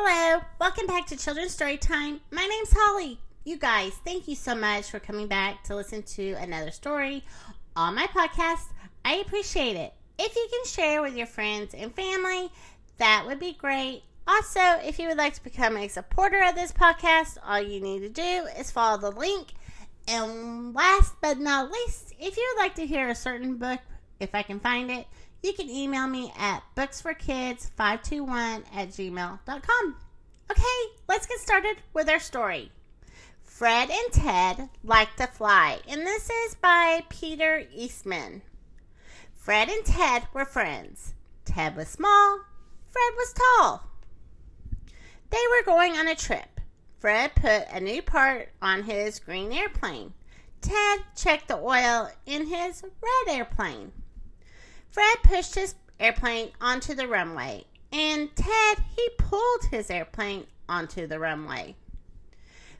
Hello, welcome back to Children's Story Time. My name's Holly. You guys, thank you so much for coming back to listen to another story on my podcast. I appreciate it. If you can share with your friends and family, that would be great. Also, if you would like to become a supporter of this podcast, all you need to do is follow the link. And last but not least, if you would like to hear a certain book, if I can find it, you can email me at booksforkids521 at gmail.com. Okay, let's get started with our story. Fred and Ted Like to Fly, and this is by Peter Eastman. Fred and Ted were friends. Ted was small, Fred was tall. They were going on a trip. Fred put a new part on his green airplane. Ted checked the oil in his red airplane. Fred pushed his airplane onto the runway, and Ted, he pulled his airplane onto the runway.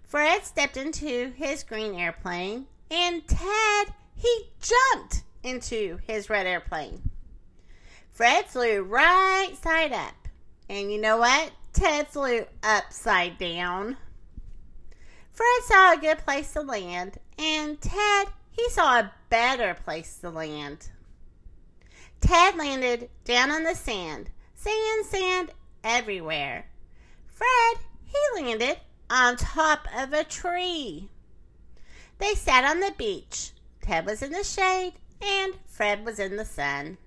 Fred stepped into his green airplane, and Ted, he jumped into his red airplane. Fred flew right side up, and you know what? Ted flew upside down. Fred saw a good place to land, and Ted, he saw a better place to land. Ted landed down on the sand. Sand, sand everywhere. Fred, he landed on top of a tree. They sat on the beach. Ted was in the shade and Fred was in the sun.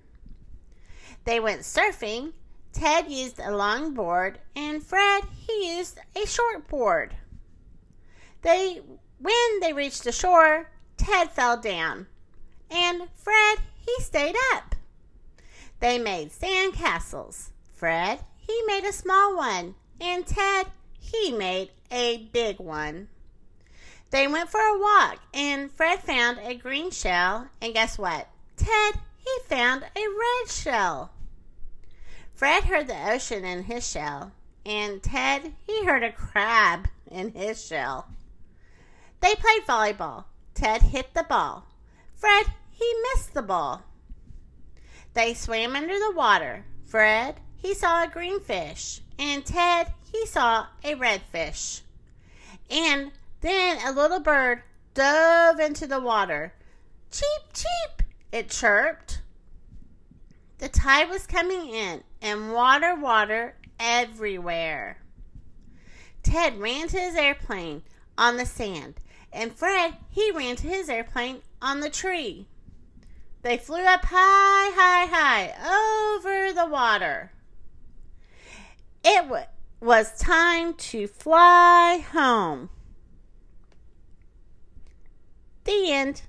They went surfing. Ted used a long board and Fred, he used a short board. They when they reached the shore, Ted fell down and Fred, he stayed up. They made sand castles. Fred, he made a small one, and Ted, he made a big one. They went for a walk, and Fred found a green shell, and guess what? Ted, he found a red shell. Fred heard the ocean in his shell, and Ted, he heard a crab in his shell. They played volleyball. Ted hit the ball. Fred, he missed the ball. They swam under the water. Fred, he saw a green fish, and Ted, he saw a red fish. And then a little bird dove into the water. Cheep, cheep, it chirped. The tide was coming in, and water, water everywhere. Ted ran to his airplane on the sand, and Fred, he ran to his airplane on the tree. They flew up high, high, high over the water. It w- was time to fly home. The end.